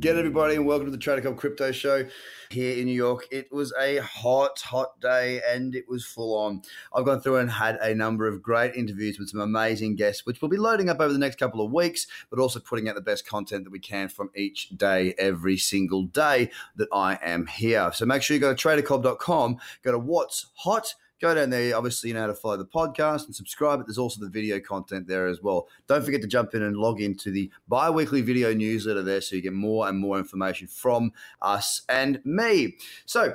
Get everybody and welcome to the Trader Cobb Crypto Show here in New York. It was a hot, hot day and it was full on. I've gone through and had a number of great interviews with some amazing guests, which we'll be loading up over the next couple of weeks, but also putting out the best content that we can from each day, every single day that I am here. So make sure you go to tradercobb.com, go to what's hot go down there. Obviously, you know how to follow the podcast and subscribe. But there's also the video content there as well. Don't forget to jump in and log into the bi weekly video newsletter there so you get more and more information from us and me. So,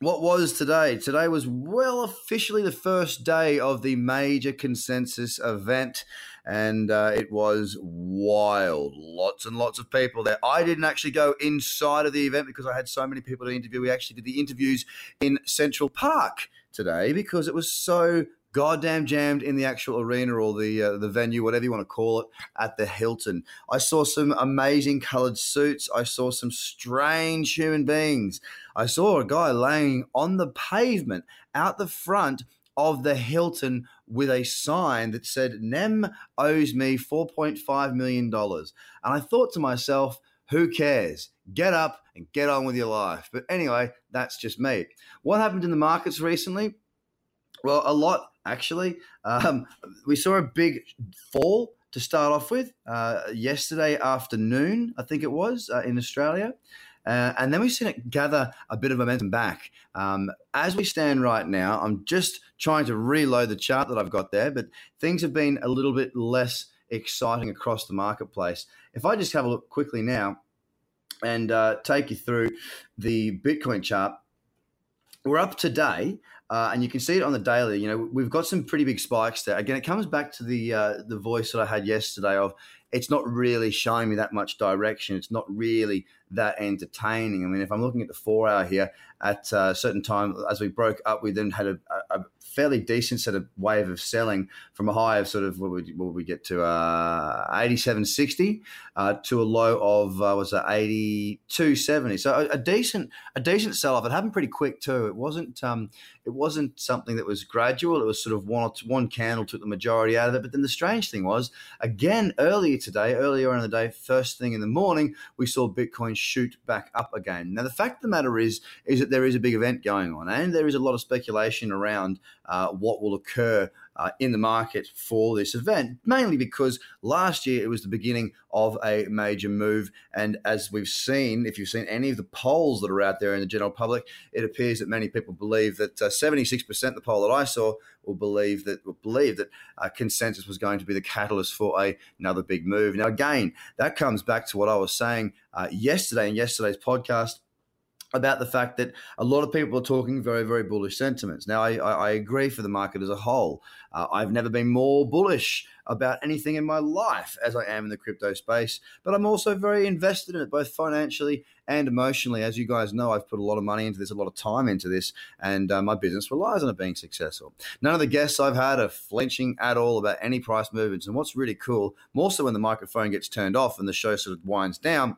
what was today? Today was, well, officially the first day of the major consensus event, and uh, it was wild. Lots and lots of people there. I didn't actually go inside of the event because I had so many people to interview. We actually did the interviews in Central Park today because it was so goddamn jammed in the actual arena or the uh, the venue, whatever you want to call it, at the Hilton. I saw some amazing coloured suits. I saw some strange human beings. I saw a guy laying on the pavement out the front of the Hilton with a sign that said "Nem owes me four point five million dollars," and I thought to myself. Who cares? Get up and get on with your life. But anyway, that's just me. What happened in the markets recently? Well, a lot actually. Um, we saw a big fall to start off with uh, yesterday afternoon, I think it was, uh, in Australia. Uh, and then we've seen it gather a bit of momentum back. Um, as we stand right now, I'm just trying to reload the chart that I've got there, but things have been a little bit less exciting across the marketplace. If I just have a look quickly now and uh, take you through the Bitcoin chart, we're up today, uh, and you can see it on the daily. You know, we've got some pretty big spikes there. Again, it comes back to the uh, the voice that I had yesterday of it's not really showing me that much direction. It's not really that entertaining. I mean, if I'm looking at the four hour here, at a certain time as we broke up, we then had a, a fairly decent set of wave of selling from a high of sort of what would, what would we get to uh, 87.60 uh, to a low of uh, was it 82.70 so a, a, decent a decent sell off it happened pretty quick too it wasn't um, it wasn't something that was gradual. It was sort of one one candle took the majority out of it. But then the strange thing was again earlier today earlier in the day first thing in the morning we saw bitcoin shoot back up again. Now the fact of the matter is is that there is a big event going on and there is a lot of speculation around uh, what will occur uh, in the market for this event, mainly because last year it was the beginning of a major move. And as we've seen, if you've seen any of the polls that are out there in the general public, it appears that many people believe that uh, 76% the poll that I saw will believe that will believe that uh, consensus was going to be the catalyst for a, another big move. Now, again, that comes back to what I was saying uh, yesterday in yesterday's podcast about the fact that a lot of people are talking very, very bullish sentiments. Now, I, I agree for the market as a whole. Uh, I've never been more bullish about anything in my life as I am in the crypto space, but I'm also very invested in it, both financially and emotionally. As you guys know, I've put a lot of money into this, a lot of time into this, and uh, my business relies on it being successful. None of the guests I've had are flinching at all about any price movements. And what's really cool, more so when the microphone gets turned off and the show sort of winds down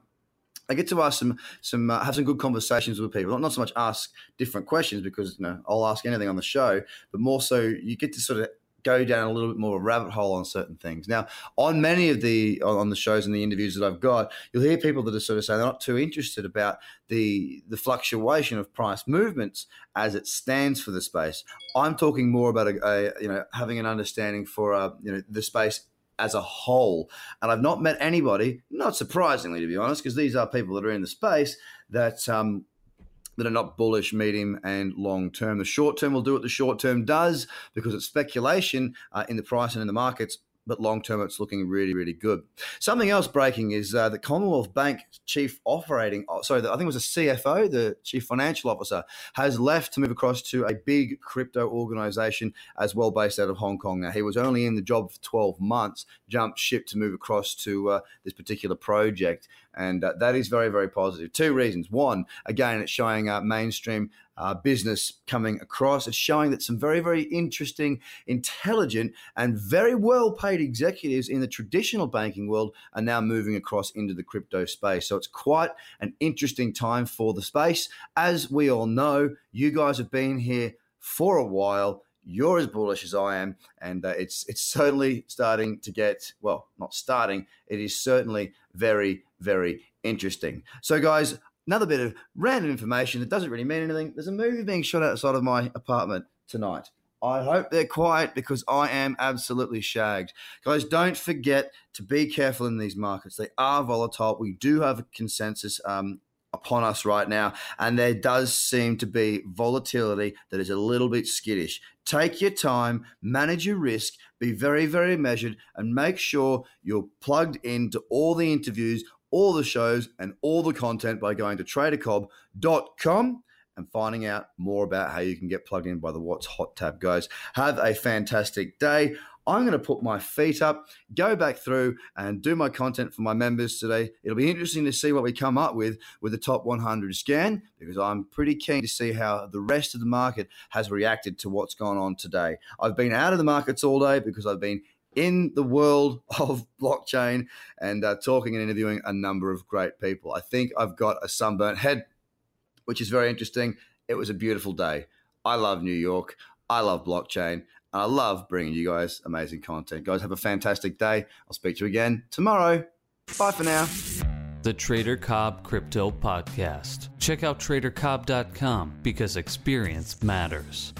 I get to ask some some uh, have some good conversations with people. Not, not so much ask different questions because you know I'll ask anything on the show, but more so you get to sort of go down a little bit more of a rabbit hole on certain things. Now, on many of the on the shows and the interviews that I've got, you'll hear people that are sort of saying they're not too interested about the the fluctuation of price movements as it stands for the space. I'm talking more about a, a you know having an understanding for uh, you know the space as a whole. And I've not met anybody, not surprisingly, to be honest, because these are people that are in the space that um, that are not bullish, medium, and long term. The short term will do what the short term does because it's speculation uh, in the price and in the markets but long term, it's looking really, really good. Something else breaking is uh, the Commonwealth Bank chief operating, sorry, I think it was a CFO, the chief financial officer, has left to move across to a big crypto organization as well based out of Hong Kong. Now, he was only in the job for 12 months, jumped ship to move across to uh, this particular project. And uh, that is very, very positive. Two reasons. One, again, it's showing uh, mainstream uh, business coming across. It's showing that some very, very interesting, intelligent, and very well paid executives in the traditional banking world are now moving across into the crypto space. So it's quite an interesting time for the space. As we all know, you guys have been here for a while. You're as bullish as I am, and uh, it's it's certainly starting to get well, not starting. It is certainly very very interesting. So, guys, another bit of random information that doesn't really mean anything. There's a movie being shot outside of my apartment tonight. I hope they're quiet because I am absolutely shagged. Guys, don't forget to be careful in these markets. They are volatile. We do have a consensus um, upon us right now, and there does seem to be volatility that is a little bit skittish. Take your time, manage your risk, be very, very measured, and make sure you're plugged into all the interviews, all the shows, and all the content by going to tradercobb.com and finding out more about how you can get plugged in by the What's Hot tab, guys. Have a fantastic day. I'm going to put my feet up, go back through and do my content for my members today. It'll be interesting to see what we come up with with the top 100 scan because I'm pretty keen to see how the rest of the market has reacted to what's gone on today. I've been out of the markets all day because I've been in the world of blockchain and uh, talking and interviewing a number of great people. I think I've got a sunburnt head, which is very interesting. It was a beautiful day. I love New York. I love blockchain. I love bringing you guys amazing content. Guys, have a fantastic day. I'll speak to you again tomorrow. Bye for now. The Trader Cobb Crypto Podcast. Check out tradercobb.com because experience matters.